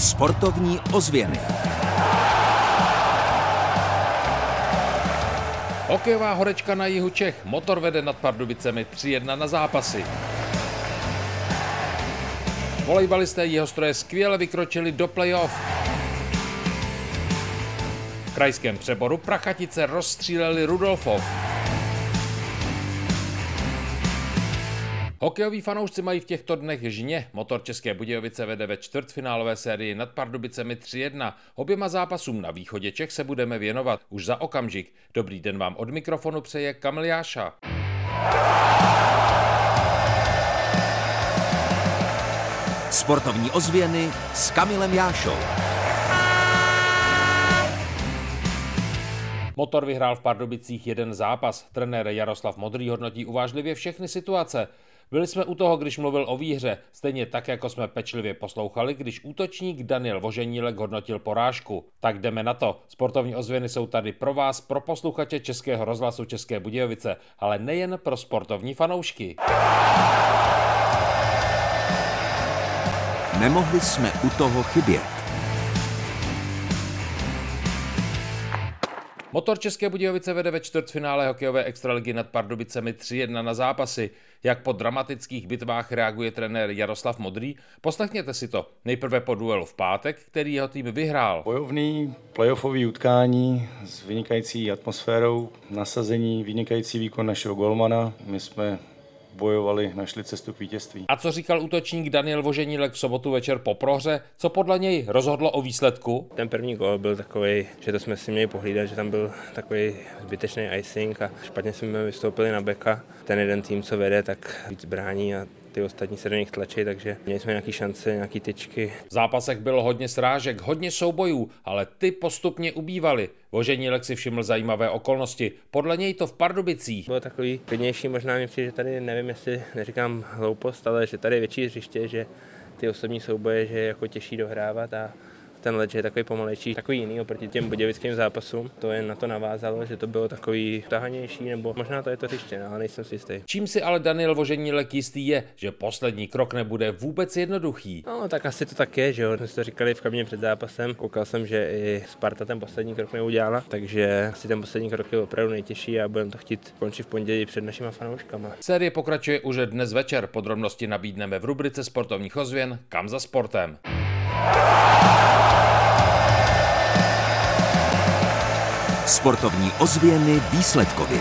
Sportovní ozvěny. Hokejová horečka na jihu Čech. Motor vede nad Pardubicemi 3-1 na zápasy. Volejbalisté Jihostroje skvěle vykročili do playoff. V krajském přeboru Prachatice rozstříleli Rudolfov. Hokejoví fanoušci mají v těchto dnech žně. Motor České Budějovice vede ve čtvrtfinálové sérii nad Pardubicemi 3-1. Oběma zápasům na východě Čech se budeme věnovat už za okamžik. Dobrý den vám od mikrofonu přeje Kamil Jáša. Sportovní ozvěny s Kamilem Jášou. Motor vyhrál v Pardubicích jeden zápas. Trenér Jaroslav Modrý hodnotí uvážlivě všechny situace. Byli jsme u toho, když mluvil o výhře, stejně tak, jako jsme pečlivě poslouchali, když útočník Daniel Voženílek hodnotil porážku. Tak jdeme na to. Sportovní ozvěny jsou tady pro vás, pro posluchače Českého rozhlasu České Budějovice, ale nejen pro sportovní fanoušky. Nemohli jsme u toho chybět. Motor České Budějovice vede ve čtvrtfinále hokejové extraligy nad Pardubicemi 3-1 na zápasy. Jak po dramatických bitvách reaguje trenér Jaroslav Modrý? Poslechněte si to. Nejprve po duelu v pátek, který jeho tým vyhrál. Bojovný playoffový utkání s vynikající atmosférou, nasazení, vynikající výkon našeho golmana. My jsme bojovali, našli cestu k vítězství. A co říkal útočník Daniel Voženílek v sobotu večer po prohře? Co podle něj rozhodlo o výsledku? Ten první gol byl takový, že to jsme si měli pohlídat, že tam byl takový zbytečný icing a špatně jsme vystoupili na beka. Ten jeden tým, co vede, tak víc brání a ty ostatní se do nich tlačí, takže měli jsme nějaké šance, nějaké tyčky. V zápasech bylo hodně srážek, hodně soubojů, ale ty postupně ubývaly. Voženílek si všiml zajímavé okolnosti. Podle něj to v Pardubicích. Bylo takový klidnější, možná mi přijde, že tady nevím, jestli neříkám hloupost, ale že tady je větší hřiště, že ty osobní souboje, že je jako těžší dohrávat a ten že je takový pomalejší, takový jiný oproti těm budějovickým zápasům. To je na to navázalo, že to bylo takový tahanější, nebo možná to je to hřiště, no, ale nejsem si jistý. Čím si ale Daniel Voženílek jistý je, že poslední krok nebude vůbec jednoduchý. No, tak asi to tak je, že jo. Jsme to říkali v kabině před zápasem. Koukal jsem, že i Sparta ten poslední krok neudělala, takže asi ten poslední krok je opravdu nejtěžší a budeme to chtít končit v pondělí před našimi fanouškama. Série pokračuje už dnes večer. Podrobnosti nabídneme v rubrice sportovních ozvěn Kam za sportem. Sportovní ozvěny výsledkově.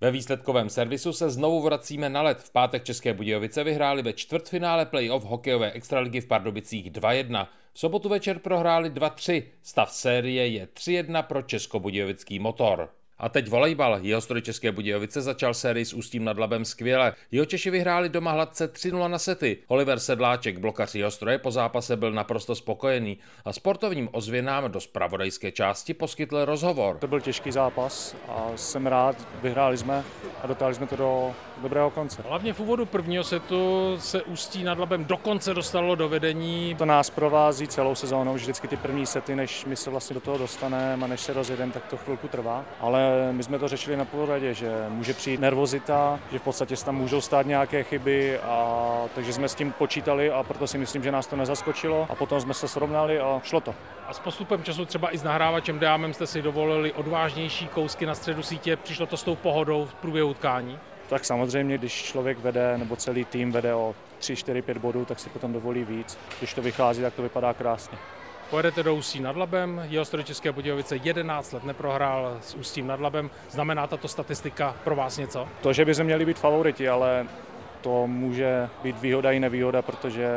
Ve výsledkovém servisu se znovu vracíme na let. V pátek České Budějovice vyhráli ve čtvrtfinále playoff hokejové extraligy v Pardubicích 2-1. V sobotu večer prohráli 2-3. Stav série je 3-1 pro Českobudějovický motor. A teď volejbal. Jeho stroj České Budějovice začal sérii s Ústím nad Labem skvěle. Jeho Češi vyhráli doma hladce 3-0 na sety. Oliver Sedláček, blokař jeho stroje, po zápase byl naprosto spokojený a sportovním ozvěnám do spravodajské části poskytl rozhovor. To byl těžký zápas a jsem rád, vyhráli jsme a dotáhli jsme to do dobrého konce. Hlavně v úvodu prvního setu se Ústí nad Labem dokonce dostalo do vedení. To nás provází celou sezónou, vždycky ty první sety, než my se vlastně do toho dostaneme a než se rozjedeme, tak to chvilku trvá. Ale my jsme to řešili na půlradě, že může přijít nervozita, že v podstatě tam můžou stát nějaké chyby, a takže jsme s tím počítali a proto si myslím, že nás to nezaskočilo a potom jsme se srovnali a šlo to. A s postupem času třeba i s nahrávačem Deamem jste si dovolili odvážnější kousky na středu sítě, přišlo to s tou pohodou v průběhu utkání? Tak samozřejmě, když člověk vede, nebo celý tým vede o 3, 4, 5 bodů, tak si potom dovolí víc. Když to vychází, tak to vypadá krásně. Pojedete do Ústí nad Labem, jeho České Budějovice 11 let neprohrál s Ústím nad Labem. Znamená tato statistika pro vás něco? To, že by se měli být favoriti, ale to může být výhoda i nevýhoda, protože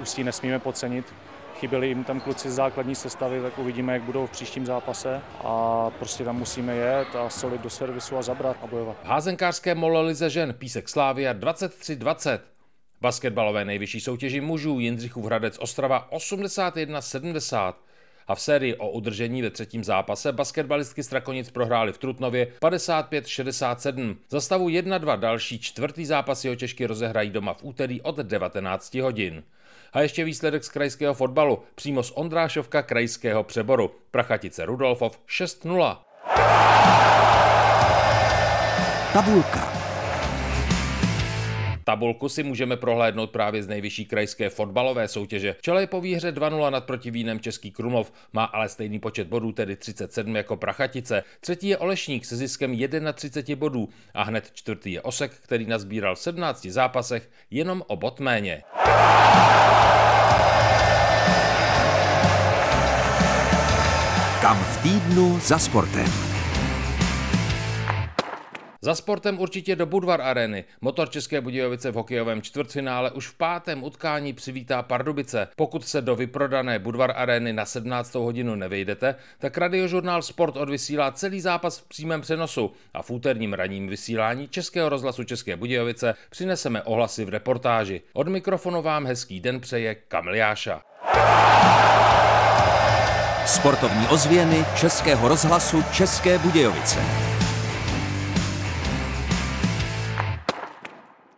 Ústí nesmíme podcenit. Chyběli jim tam kluci z základní sestavy, tak uvidíme, jak budou v příštím zápase a prostě tam musíme jet a solit do servisu a zabrat a bojovat. Házenkářské mololize žen Písek Slávia 23-20. Basketbalové nejvyšší soutěži mužů Jindřichův Hradec Ostrava 81-70 a v sérii o udržení ve třetím zápase basketbalistky Strakonic prohrály v Trutnově 55-67. Za stavu 1-2 další čtvrtý zápas jeho Češky rozehrají doma v úterý od 19 hodin. A ještě výsledek z krajského fotbalu, přímo z Ondrášovka krajského přeboru. Prachatice Rudolfov 6-0. Tabulka. Tabulku si můžeme prohlédnout právě z nejvyšší krajské fotbalové soutěže. Čele je po výhře 2-0 nad protivínem Český Krumlov, má ale stejný počet bodů, tedy 37 jako Prachatice. Třetí je Olešník se ziskem 31 bodů a hned čtvrtý je Osek, který nazbíral v 17 zápasech jenom o bod méně. Kam v týdnu za sportem. Za sportem určitě do Budvar Areny. Motor České Budějovice v hokejovém čtvrtfinále už v pátém utkání přivítá Pardubice. Pokud se do vyprodané Budvar Areny na 17. hodinu nevejdete, tak radiožurnál Sport odvysílá celý zápas v přímém přenosu a v úterním ranním vysílání Českého rozhlasu České Budějovice přineseme ohlasy v reportáži. Od mikrofonu vám hezký den přeje Kamil Jáša. Sportovní ozvěny Českého rozhlasu České Budějovice.